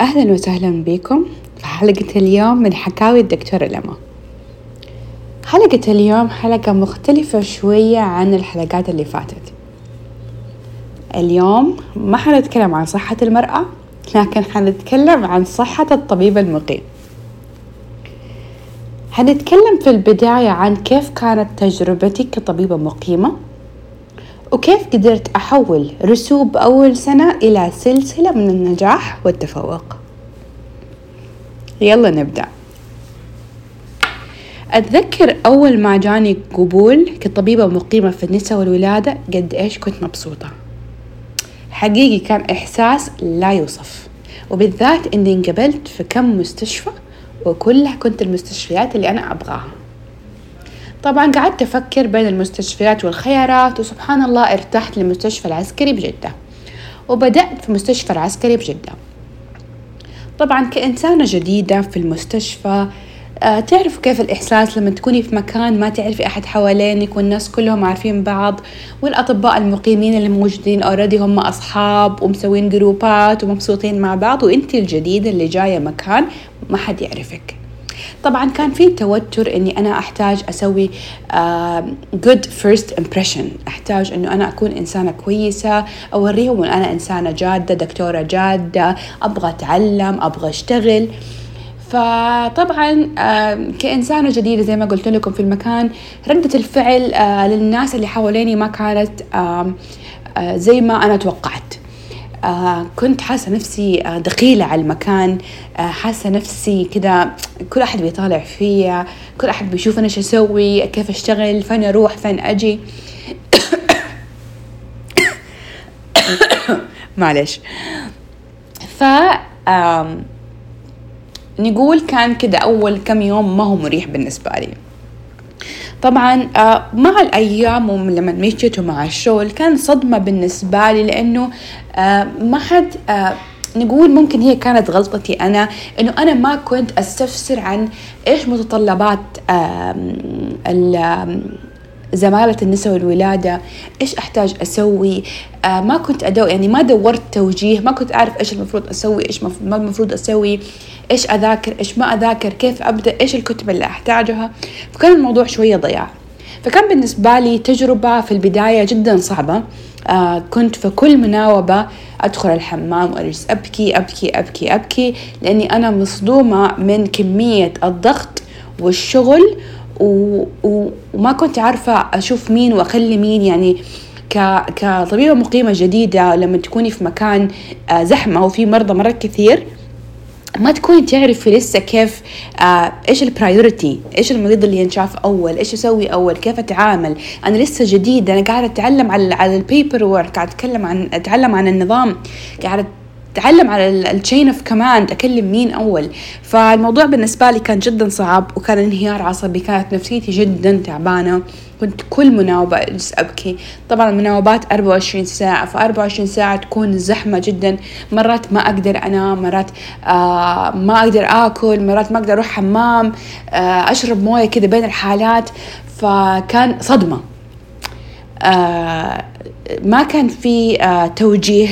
أهلا وسهلا بكم في حلقة اليوم من حكاوي الدكتورة لما حلقة اليوم حلقة مختلفة شوية عن الحلقات اللي فاتت. اليوم ما حنتكلم عن صحة المرأة لكن حنتكلم عن صحة الطبيب المقيم. حنتكلم في البداية عن كيف كانت تجربتي كطبيبة مقيمة وكيف قدرت أحول رسوب أول سنة إلى سلسلة من النجاح والتفوق؟ يلا نبدأ. أتذكر أول ما جاني قبول كطبيبة مقيمة في النساء والولادة قد إيش كنت مبسوطة. حقيقي كان إحساس لا يوصف وبالذات إني انقبلت في كم مستشفى وكلها كنت المستشفيات اللي أنا أبغاها. طبعا قعدت أفكر بين المستشفيات والخيارات وسبحان الله ارتحت للمستشفى العسكري بجدة وبدأت في المستشفى العسكري بجدة. طبعا كإنسانة جديدة في المستشفى آه تعرف كيف الإحساس لما تكوني في مكان ما تعرفي أحد حوالينك والناس كلهم عارفين بعض والأطباء المقيمين اللي موجودين أوريدي هم أصحاب ومسوين جروبات ومبسوطين مع بعض وإنتي الجديدة اللي جاية مكان ما حد يعرفك. طبعا كان في توتر إني أنا أحتاج أسوي good first impression أحتاج إنه أنا أكون إنسانة كويسة أوريهم ان أنا إنسانة جادة دكتورة جادة أبغى أتعلم أبغى أشتغل. فطبعا كإنسانة جديدة زي ما قلت لكم في المكان ردة الفعل للناس اللي حواليني ما كانت زي ما أنا توقعت. آه كنت حاسة نفسي آه دخيلة على المكان آه حاسة نفسي كده كل أحد بيطالع فيا كل أحد بيشوف أنا إيش أسوي كيف أشتغل فين أروح فين أجي. معلش. ف نقول كان كده أول كم يوم ما هو مريح بالنسبة لي. طبعا مع الأيام ولما مشيت ومع الشغل كان صدمة بالنسبة لي لأنه ما حد نقول ممكن هي كانت غلطتي أنا إنه أنا ما كنت أستفسر عن إيش متطلبات زمالة النساء والولادة إيش أحتاج أسوي؟ آه ما كنت أدور يعني ما دورت توجيه ما كنت أعرف إيش المفروض أسوي إيش ما المفروض أسوي إيش أذاكر إيش ما أذاكر كيف أبدأ إيش الكتب اللي أحتاجها؟ فكان الموضوع شوية ضياع. فكان بالنسبة لي تجربة في البداية جدا صعبة. آه كنت في كل مناوبة أدخل الحمام وأجلس أبكي أبكي أبكي أبكي لأني أنا مصدومة من كمية الضغط والشغل و... و... وما كنت عارفة أشوف مين وأخلي مين. يعني ك... كطبيبة مقيمة جديدة لما تكوني في مكان زحمة وفي مرضى مرة كثير ما تكوني تعرفي لسه كيف آه إيش البرايورتي إيش المريض اللي ينشاف أول إيش أسوي أول كيف أتعامل. أنا لسه جديدة أنا قاعدة أتعلم على على ال paper work قاعدة أتكلم عن أتعلم عن النظام قاعدة أتعلم على ال chain of command أكلم مين أول؟ فالموضوع بالنسبة لي كان جدا صعب وكان انهيار عصبي كانت نفسيتي جدا تعبانة. كنت كل مناوبة أجلس أبكي طبعا المناوبات 24 ساعة ف 24 ساعة تكون زحمة جدا. مرات ما أقدر أنام مرات آه ما أقدر آكل مرات ما أقدر أروح حمام آه أشرب موية كذا بين الحالات. فكان صدمة. آه ما كان في آه توجيه.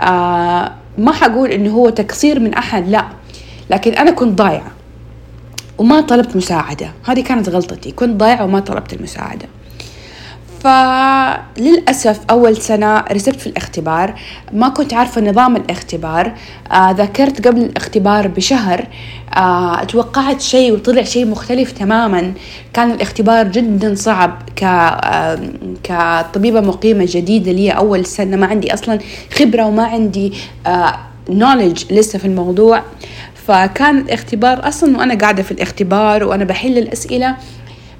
آه ما حقول إنه هو تقصير من أحد لا. لكن أنا كنت ضايعة وما طلبت مساعدة. هذه كانت غلطتي كنت ضايعة وما طلبت المساعدة. فللأسف أول سنة رسبت في الاختبار ما كنت عارفة نظام الاختبار. آه ذاكرت قبل الاختبار بشهر. آه توقعت شيء وطلع شيء مختلف تماما. كان الاختبار جدا صعب ك آه كطبيبة مقيمة جديدة لي أول سنة. ما عندي أصلا خبرة وما عندي knowledge لسه في الموضوع. فكان الاختبار أصلا وأنا قاعدة في الاختبار وأنا بحل الأسئلة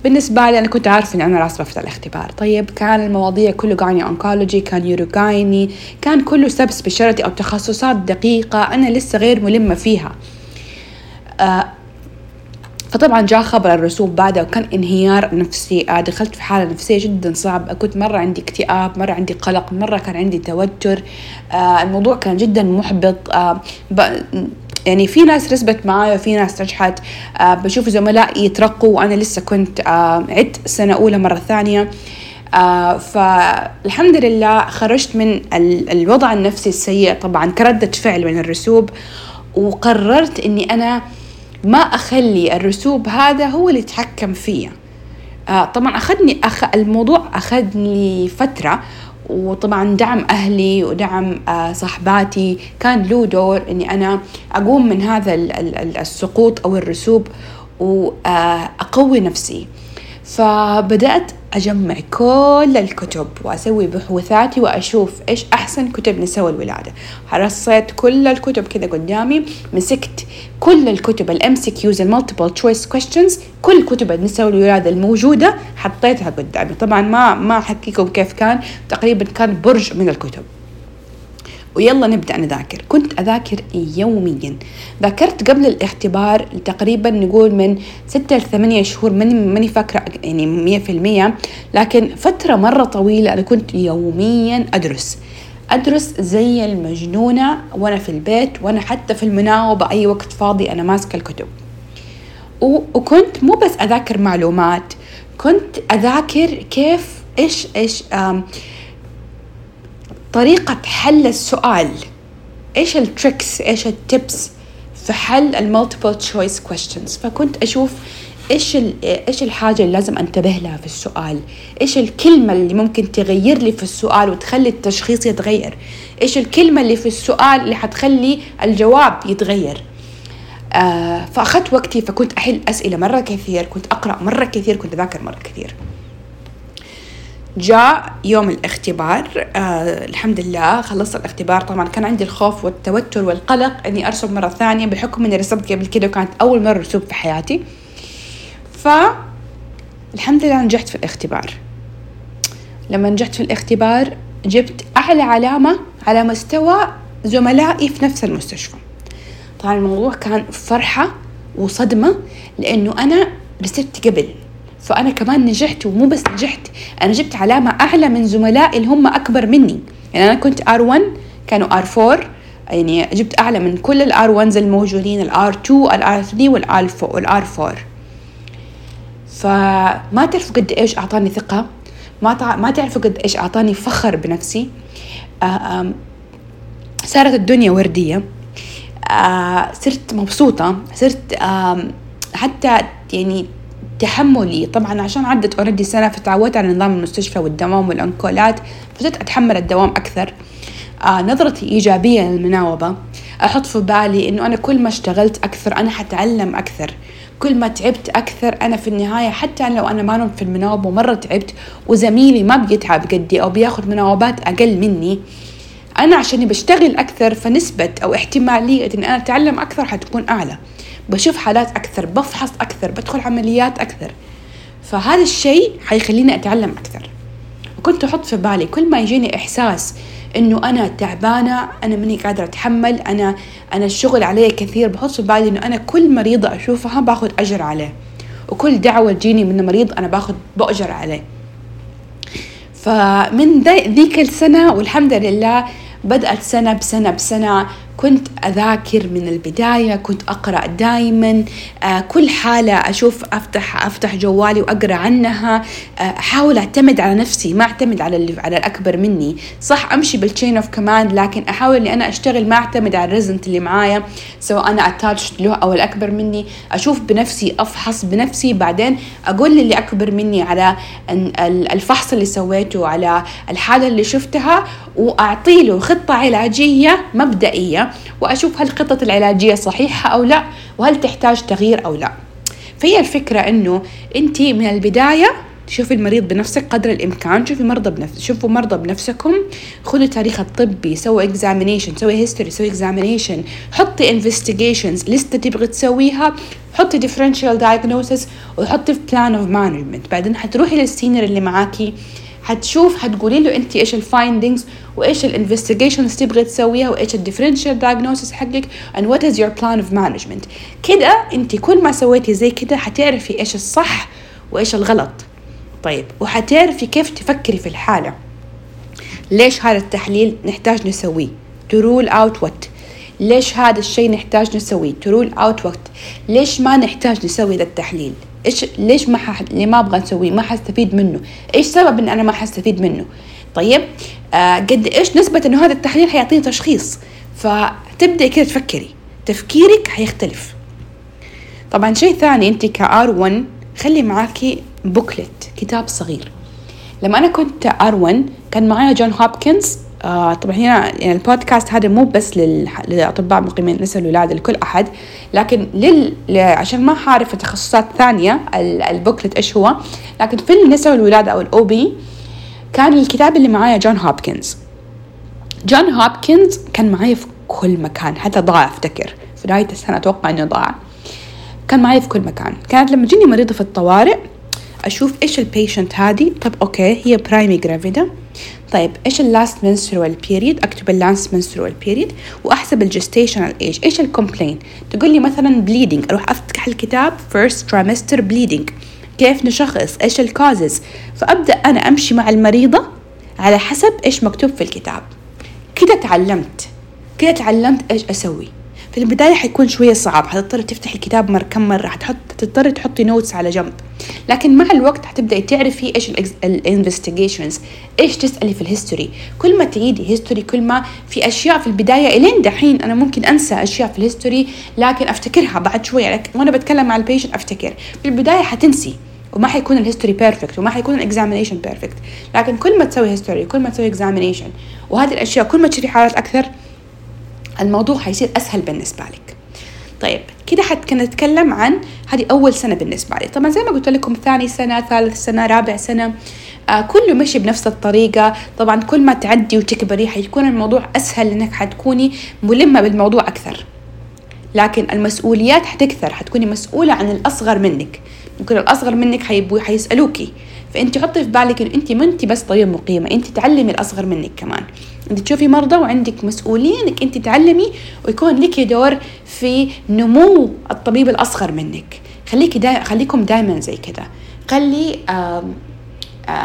بالنسبة لي أنا كنت عارفة ان أنا راسبه في الاختبار. طيب كان المواضيع كله gyne oncology كان urogyne كان كله سب سبيشاليتي أو تخصصات دقيقة أنا لسه غير ملمة فيها. آه فطبعا جاء خبر الرسوب بعدها وكان انهيار نفسي. آه دخلت في حالة نفسية جدا صعبة كنت مرة عندي اكتئاب مرة عندي قلق مرة كان عندي توتر. آه الموضوع كان جدا محبط. يعني في ناس رسبت معايا وفي ناس نجحت. آه بشوف زملائي يترقوا وأنا لسه كنت آه عدت سنة أولى مرة ثانية. آه فالحمد لله خرجت من الوضع النفسي السيء طبعا كردة فعل من الرسوب وقررت إني أنا ما أخلي الرسوب هذا هو اللي يتحكم فيا. آه طبعا أخذني أخ... الموضوع أخذني فترة وطبعا دعم أهلي ودعم آه صحباتي كان له دور إني أنا أقوم من هذا السقوط أو الرسوب واقوي نفسي. فبدأت أجمع كل الكتب وأسوي بحوثاتي وأشوف إيش أحسن كتب نسا والولادة. رصيت كل الكتب كذا قدامي مسكت كل الكتب ال MCQs ال multiple choice questions كل كتب النساء والولادة الموجودة حطيتها قدامي. طبعا ما ما أحكيكم كيف كان تقريبا كان برج من الكتب. ويلا نبدأ نذاكر. كنت أذاكر يوميا. ذاكرت قبل الاختبار تقريبا نقول من ستة لثمانية شهور. ماني ماني فاكرة يعني مية في المية. لكن فترة مرة طويلة أنا كنت يوميا أدرس. أدرس زي المجنونة وأنا في البيت وأنا حتى في المناوبة. أي وقت فاضي أنا ماسكة الكتب. وكنت مو بس أذاكر معلومات كنت أذاكر كيف إيش إيش طريقة حل السؤال. إيش ال tricks إيش ال tips في حل ال multiple choice questions فكنت أشوف إيش إيش الحاجة اللي لازم أنتبه لها في السؤال؟ إيش الكلمة اللي ممكن تغير لي في السؤال وتخلي التشخيص يتغير؟ إيش الكلمة اللي في السؤال اللي حتخلي الجواب يتغير؟ آه فأخذت وقتي فكنت أحل أسئلة مرة كثير كنت أقرأ مرة كثير كنت أذاكر مرة كثير. جاء يوم الاختبار. آه الحمد لله خلصت الاختبار. طبعا كان عندي الخوف والتوتر والقلق إني أرسب مرة ثانية بحكم إني رسبت قبل كده وكانت أول مرة رسوب في حياتي. ف الحمد لله نجحت في الاختبار. لما نجحت في الاختبار جبت أعلى علامة على مستوى زملائي في نفس المستشفى. طبعا الموضوع كان فرحة وصدمة لأنه أنا رسبت قبل فأنا كمان نجحت ومو بس نجحت أنا جبت علامة أعلى من زملائي اللي هم أكبر مني. يعني أنا كنت R1 كانوا R4 يعني جبت أعلى من كل ال R1 الموجودين ال R2 ال R3 وال R4 وال R4 فما تعرفوا قد إيش أعطاني ثقة ما ما تعرفوا قد إيش أعطاني فخر بنفسي. آه، صارت الدنيا وردية. آه، صرت مبسوطة صرت حتى يعني تحملي. طبعا عشان عدت اوريدي سنة فتعودت على نظام المستشفى والدوام والانكولات فصرت أتحمل الدوام أكثر. آه نظرتي إيجابية للمناوبة. أحط في بالي إنه أنا كل ما اشتغلت أكثر أنا حتعلم أكثر. كل ما تعبت أكثر أنا في النهاية حتى لو أنا ما نمت في المناوبه ومرة تعبت وزميلي ما بيتعب قدي أو بياخذ مناوبات أقل مني أنا عشان بشتغل أكثر فنسبة أو احتمالية اني أنا أتعلم أكثر حتكون أعلى. بشوف حالات أكثر بفحص أكثر بدخل عمليات أكثر. فهذا الشيء حيخليني أتعلم أكثر. وكنت أحط في بالي كل ما يجيني إحساس إنه أنا تعبانة أنا ماني قادرة أتحمل أنا أنا الشغل علي كثير بحط في بالي إنه أنا كل مريضة أشوفها باخذ أجر عليه. وكل دعوة تجيني من مريض أنا باخذ بأجر عليه. فمن ذيك السنة والحمد لله بدأت سنة بسنة بسنة كنت أذاكر من البداية كنت أقرأ دائما آه كل حالة أشوف أفتح أفتح جوالي وأقرأ عنها آه أحاول أعتمد على نفسي ما أعتمد على اللي على الأكبر مني. صح أمشي بالتشين أوف كماند لكن أحاول إني أنا أشتغل ما أعتمد على الريزنت اللي معايا سواء أنا أتاتش له أو الأكبر مني. أشوف بنفسي أفحص بنفسي بعدين أقول للي أكبر مني على الفحص اللي سويته على الحالة اللي شفتها وأعطي له خطة علاجية مبدئية وأشوف هل الخطة العلاجية صحيحة أو لا وهل تحتاج تغيير أو لا. فهي الفكرة أنه أنت من البداية شوفي المريض بنفسك قدر الإمكان شوفي مرضى بنفس شوفوا مرضى بنفسكم خذوا التاريخ الطبي سووا examination سوي history سوي examination حطي investigations اللي انت تبغي تسويها حطي differential diagnosis وحطي في plan of management بعدين حتروحي لل senior اللي معاكي حتشوف حتقولي له انت إيش ال findings وايش ال investigations تبغي تسويها وايش ال differential diagnosis حقك and what is your plan of management. كده انت كل ما سويتي زي كده حتعرفي إيش الصح وايش الغلط. طيب وحتعرفي كيف تفكري في الحالة. ليش هذا التحليل نحتاج نسويه؟ to rule out what. ليش هذا الشيء نحتاج نسويه؟ to rule out what. ليش ما نحتاج نسوي ذا التحليل؟ إيش ليش ما ح... اللي ما أبغى أسويه؟ ما حستفيد منه. إيش سبب إن أنا ما حستفيد منه؟ طيب آه قد إيش نسبة إنه هذا التحليل حيعطيني تشخيص؟ فتبدأي كده تفكري. تفكيرك حيختلف. طبعا شيء ثاني أنت ك R1 خلي معاكي booklet كتاب صغير. لما أنا كنت R1 كان معايا جون هوبكنز آه طبعا هنا يعني البودكاست هذا مو بس للأطباء مقيمين النساء والولاده لكل أحد لكن لل... عشان ما حعرف تخصصات ثانية ال booklet إيش هو لكن في النساء والولاده أو ال OB كان الكتاب اللي معايا جون هوبكنز جون هوبكنز كان معايا في كل مكان حتى ضاع أفتكر. في نهاية السنة أتوقع إنه ضاع. كان معي في كل مكان. كانت لما تجيني مريضة في الطوارئ أشوف إيش ال patient هذه طب okay هي primigravida طيب إيش ال last menstrual period أكتب ال last menstrual period وأحسب ال gestational age إيش ال complaint تقول لي مثلا bleeding أروح أفتح الكتاب first trimester bleeding كيف نشخص؟ إيش ال causes فأبدأ أنا أمشي مع المريضة على حسب إيش مكتوب في الكتاب. كده تعلمت. كده تعلمت إيش أسوي. في البداية حيكون شوية صعب. حتضطر تفتح الكتاب مر كم مرة. حتحط تضطر تحطي notes على جنب. لكن مع الوقت حتبدأي تعرفي إيش ال investigations إيش تسألي في ال history كل ما تعيدي history كل ما في أشياء في البداية إلين دحين أنا ممكن أنسى أشياء في ال history لكن أفتكرها بعد شوية. وأنا بتكلم مع ال patient أفتكر. في البداية حتنسي وما حيكون ال history perfect وما حيكون ال examination perfect لكن كل ما تسوي history كل ما تسوي examination وهذه الأشياء كل ما تشوفي حالات أكثر الموضوع حيصير أسهل بالنسبة لك. طيب كده حنتكلم عن هذه أول سنة بالنسبة لي طبعا زي ما قلت لكم ثاني سنة ثالث سنة رابع سنة آه كله مشي بنفس الطريقة. طبعا كل ما تعدي وتكبري حيكون الموضوع أسهل إنك حتكوني ملمة بالموضوع أكثر. لكن المسؤوليات حتكثر حتكوني مسؤولة عن الأصغر منك. ممكن الأصغر منك حيبوا حيسألوكي. فأنت حطي في بالك إنه أنت ما أنت بس طبيبة مقيمة أنت تعلمي الأصغر منك كمان. أنت تشوفي مرضى وعندك مسؤوليه إنك أنت تعلمي ويكون لك دور في نمو الطبيب الأصغر منك. خليكي دا خليكم دائما زي كذا خلي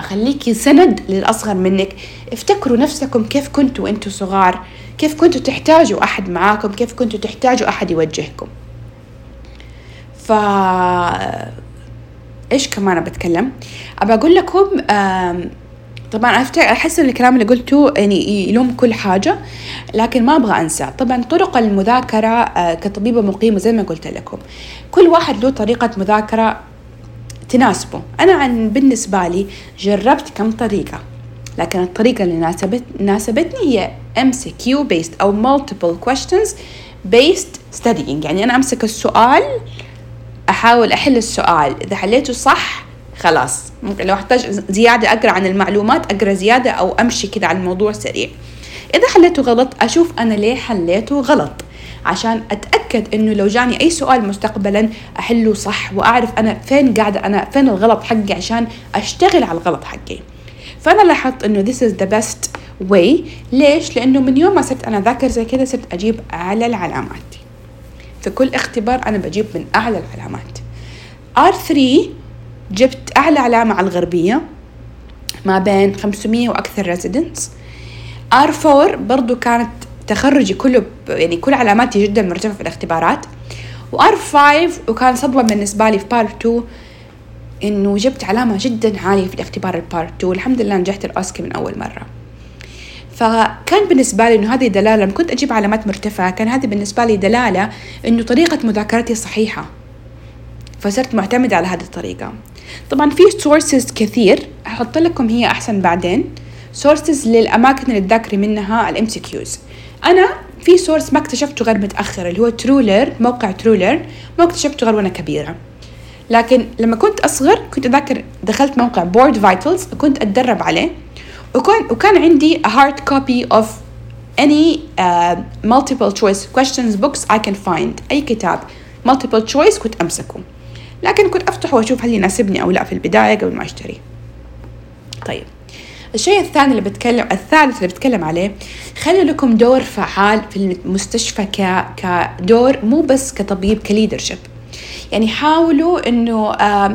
خليكي سند للأصغر منك. افتكروا نفسكم كيف كنتوا وانتوا صغار كيف كنتوا تحتاجوا أحد معاكم كيف كنتوا تحتاجوا أحد يوجهكم. ف إيش كمان بتكلم؟ أبى أقول لكم طبعا أحس إن الكلام اللي قلته يعني يلوم كل حاجة لكن ما أبغى انسى طبعا طرق المذاكرة آه، كطبيبة مقيمة زي ما قلت لكم. كل واحد له طريقة مذاكرة تناسبه. أنا عن بالنسبة لي جربت كم طريقة لكن الطريقة اللي ناسبت ناسبتني هي MCQ based أو multiple questions based studying. يعني أنا أمسك السؤال أحاول أحل السؤال. إذا حليته صح خلاص. ممكن لو أحتاج زيادة أقرأ عن المعلومات أقرأ زيادة أو أمشي كذا على الموضوع سريع. إذا حليته غلط أشوف أنا ليه حليته غلط عشان أتأكد إنه لو جاني أي سؤال مستقبلا أحله صح وأعرف أنا فين قاعدة أنا فين الغلط حقي عشان أشتغل على الغلط حقي. فأنا لاحظت إنه this is the best way. ليش؟ لأنه من يوم ما صرت أنا أذاكر زي كذا صرت أجيب أعلى العلامات. في كل اختبار أنا بجيب من أعلى العلامات. R3 جبت أعلى علامة على الغربية ما بين 500 وأكثر residents R4 برضو كانت تخرجي كله يعني كل علاماتي جدا مرتفعة في الاختبارات. وR5 وكان صدمة بالنسبة لي في part 2 إنه جبت علامة جدا عالية في الاختبار ال part 2 والحمد لله نجحت ال OSCE من أول مرة. فكان بالنسبة لي إنه هذه دلالة لما كنت أجيب علامات مرتفعة كان هذه بالنسبة لي دلالة إنه طريقة مذاكرتي صحيحة. فصرت معتمدة على هذه الطريقة. طبعا في sources كثير أحط لكم هي أحسن بعدين. sources للأماكن اللي تذاكري منها ال MCQs أنا في source ما اكتشفته غير متأخر اللي هو TrueLearn موقع TrueLearn ما اكتشفته غير وأنا كبيرة. لكن لما كنت أصغر كنت أذاكر دخلت موقع BoardVitals كنت أتدرب عليه. وكان وكان عندي copy of any uh, multiple choice questions books I can find. أي كتاب. Multiple choice كنت أمسكه. لكن كنت أفتحه وأشوف هل يناسبني أو لا في البداية قبل ما أشتري. طيب. الشيء الثاني اللي بتكلم الثالث اللي بتكلم عليه خلي لكم دور فعال في المستشفى. كدور مو بس كطبيب كليدرشيب. يعني حاولوا إنه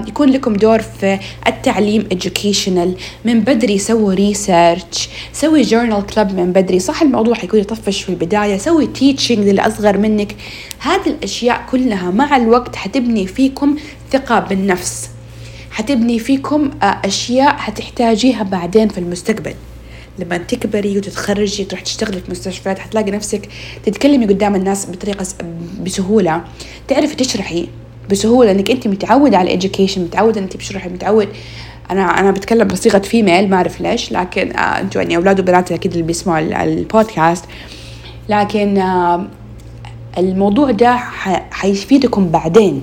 يكون لكم دور في التعليم educational. من بدري سووا research سوي journal club من بدري. صح الموضوع حيكون يطفش في البداية. سوي teaching للأصغر منك. هذه الأشياء كلها مع الوقت حتبني فيكم ثقة بالنفس. حتبني فيكم آه، أشياء حتحتاجيها بعدين في المستقبل. لما تكبري وتتخرجي تروح تشتغلي في مستشفيات حتلاقي نفسك تتكلمي قدام الناس بطريقة بسهولة. تعرفي تشرحي. بسهولة إنك أنت متعودة على ال education متعودة إنك بتشرحي متعود. أنا أنا بتكلم بصيغة female ما أعرف ليش لكن آه أنتوا يعني أولاد وبنات أكيد اللي بيسمعوا البودكاست لكن آه الموضوع ده حيفيدكم بعدين.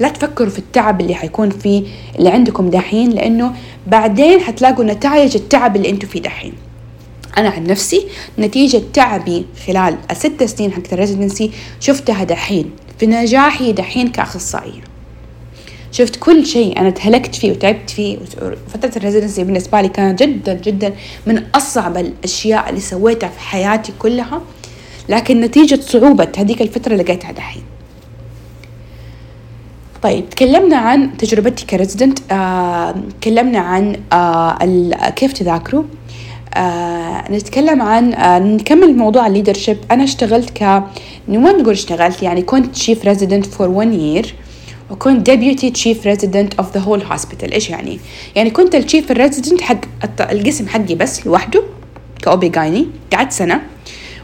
لا تفكروا في التعب اللي حيكون فيه اللي عندكم دحين لأنه بعدين حتلاقوا نتائج التعب اللي أنتم فيه دحين. أنا عن نفسي نتيجة تعبي خلال الست سنين حقت ال residency شفتها دحين في نجاحي دحين كأخصائية. شفت كل شيء أنا تهلكت فيه وتعبت فيه فتره ال residency بالنسبة لي كانت جدا جدا من أصعب الأشياء اللي سويتها في حياتي كلها لكن نتيجة صعوبة هذيك الفترة لقيتها دحين. طيب تكلمنا عن تجربتي ك resident آه، تكلمنا عن آه كيف تذاكروا؟ آه نتكلم عن آه نكمل موضوع ال leadership أنا اشتغلت ك ما نقول اشتغلت يعني كنت chief resident for 1 year وكنت deputy chief resident of the whole hospital إيش يعني؟ يعني كنت ال chief ال resident حق القسم حقي بس لوحده ك OB-GYNE قعدت سنة.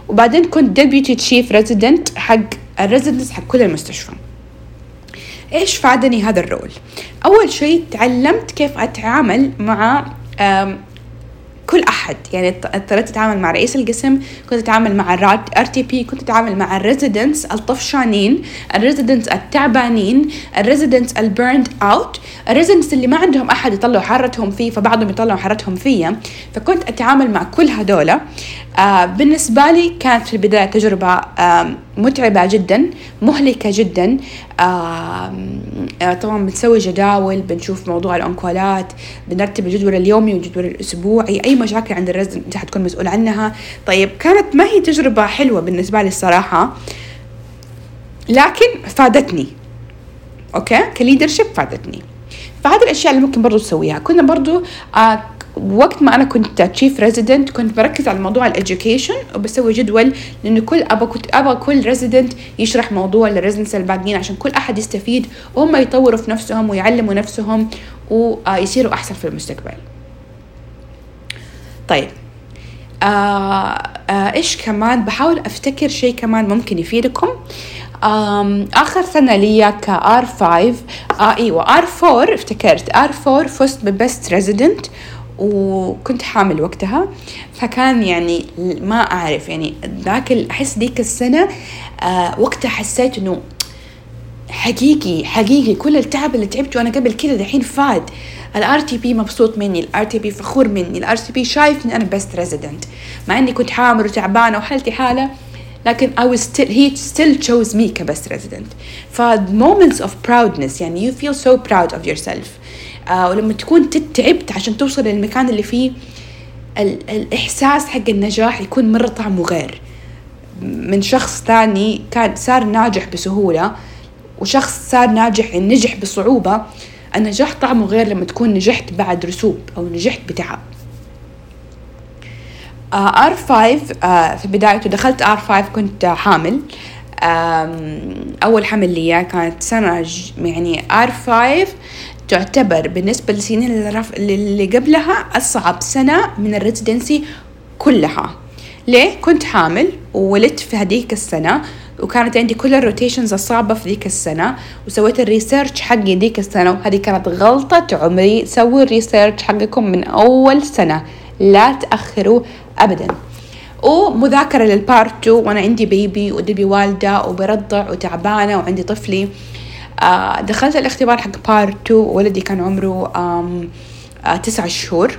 وبعدين كنت deputy chief resident حق ال residents حق كل المستشفى. إيش فادني هذا ال role؟ أول شيء تعلمت كيف أتعامل مع كل أحد. يعني اضطريت أتعامل مع رئيس القسم كنت أتعامل مع RTP كنت أتعامل مع ال residents الطفشانين ال residents التعبانين ال residents ال burned out ال residents اللي ما عندهم أحد يطلعوا حرتهم فيه فبعضهم يطلعوا حرتهم فيا. فكنت أتعامل مع كل هذولا آه بالنسبة لي كانت في البداية تجربة آه متعبة جدا مهلكة جدا. آه طبعا بنسوي جداول بنشوف موضوع ال on-call ات بنرتب الجدول اليومي والجدول الأسبوعي أي مشاكل عند الرزق أنت حتكون مسؤول عنها. طيب كانت ما هي تجربة حلوة بالنسبة لي الصراحة لكن فادتني. okay؟ ك leadership فادتني. فهذه الأشياء اللي ممكن برضو تسويها. كنا برضو آه وقت ما أنا كنت chief resident كنت بركز على موضوع ال education وبسوي جدول لأنه كل أبغى كنت أبغى كل resident يشرح موضوع لل residents الباقيين عشان كل أحد يستفيد وهم يطوروا في نفسهم ويعلموا نفسهم ويصيروا أحسن في المستقبل. طيب. آه آه إيش كمان؟ بحاول أفتكر شيء كمان ممكن يفيدكم. آخر سنة لي ك R5 آه إيوه R4 افتكرت. R4 فزت ب best resident وكنت حامل وقتها. فكان يعني ما أعرف يعني ذاك أحس ديك السنة آه وقتها حسيت إنه حقيقي حقيقي كل التعب اللي تعبته أنا قبل كذا دحين فاد. ال RTP مبسوط مني ال RTP فخور مني ال RTP شايفني أنا best resident مع إني كنت حامل وتعبانة وحالتي حالة لكن I was still he still chose me ك best resident ف moments of proudness يعني you feel so proud of yourself. آه ولما تكون تتعبت عشان توصل للمكان اللي فيه الإحساس حق النجاح يكون مرة طعمه غير. من شخص ثاني كان صار ناجح بسهولة وشخص صار ناجح نجح بصعوبة النجاح طعمه غير لما تكون نجحت بعد رسوب أو نجحت بتعب. R آه, 5 آه, في بدايته دخلت R5 كنت حامل. أول حمل لي كانت سنة يعني R5 تعتبر بالنسبة للسنين اللي قبلها أصعب سنة من ال residency كلها. ليه؟ كنت حامل وولدت في هذيك السنة. وكانت عندي كل ال rotations الصعبة في ذيك السنة وسويت ال research حقي ذيك السنة وهذه كانت غلطة عمري سووا ال research حقكم من أول سنة لا تأخروا أبدا. ومذاكرة لل part 2 وأنا عندي baby ودوبي والدة وبرضع وتعبانة وعندي طفلي. آه، دخلت الاختبار حق part 2 ولدي كان عمره آه، تسعة شهور.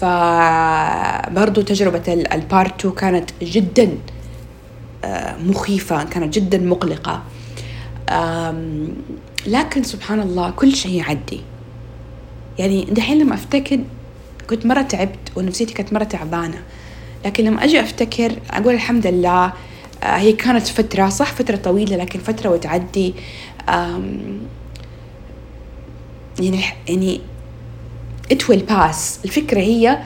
فبرضو تجربة ال part 2 كانت جدا مخيفة كانت جدا مقلقة. لكن سبحان الله كل شيء يعدي. يعني دحين لما أفتكر كنت مرة تعبت ونفسيتي كانت مرة تعبانة. لكن لما أجي أفتكر أقول الحمد لله آه، هي كانت فترة صح فترة طويلة لكن فترة وتعدي. يعني يعني it will pass. الفكرة هي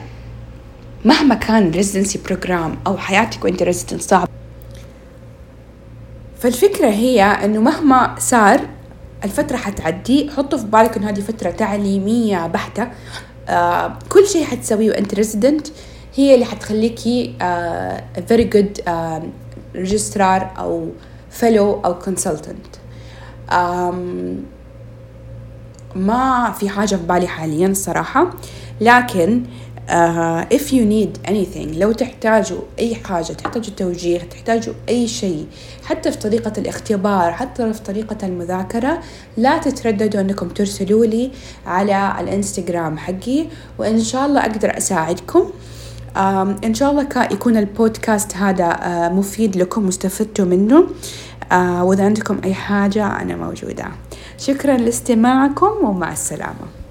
مهما كان residency program أو حياتك وأنت resident صعب. فالفكرة هي إنه مهما صار الفترة حتعدي حطوا في بالك إنه هذه فترة تعليمية بحتة. آه كل شيء حتسويه وأنت resident هي اللي حتخليكي آه very good آه registrar أو fellow أو consultant ما في حاجة في بالي حاليا الصراحة لكن uh, if you need anything لو تحتاجوا أي حاجة تحتاجوا توجيه تحتاجوا أي شيء حتى في طريقة الاختبار حتى في طريقة المذاكرة لا تترددوا أنكم ترسلوا لي على الإنستغرام حقي وإن شاء الله أقدر أساعدكم. um, إن شاء الله يكون البودكاست هذا uh, مفيد لكم واستفدتوا منه. uh, وإذا عندكم أي حاجة أنا موجودة. شكرا لاستماعكم ومع السلامة.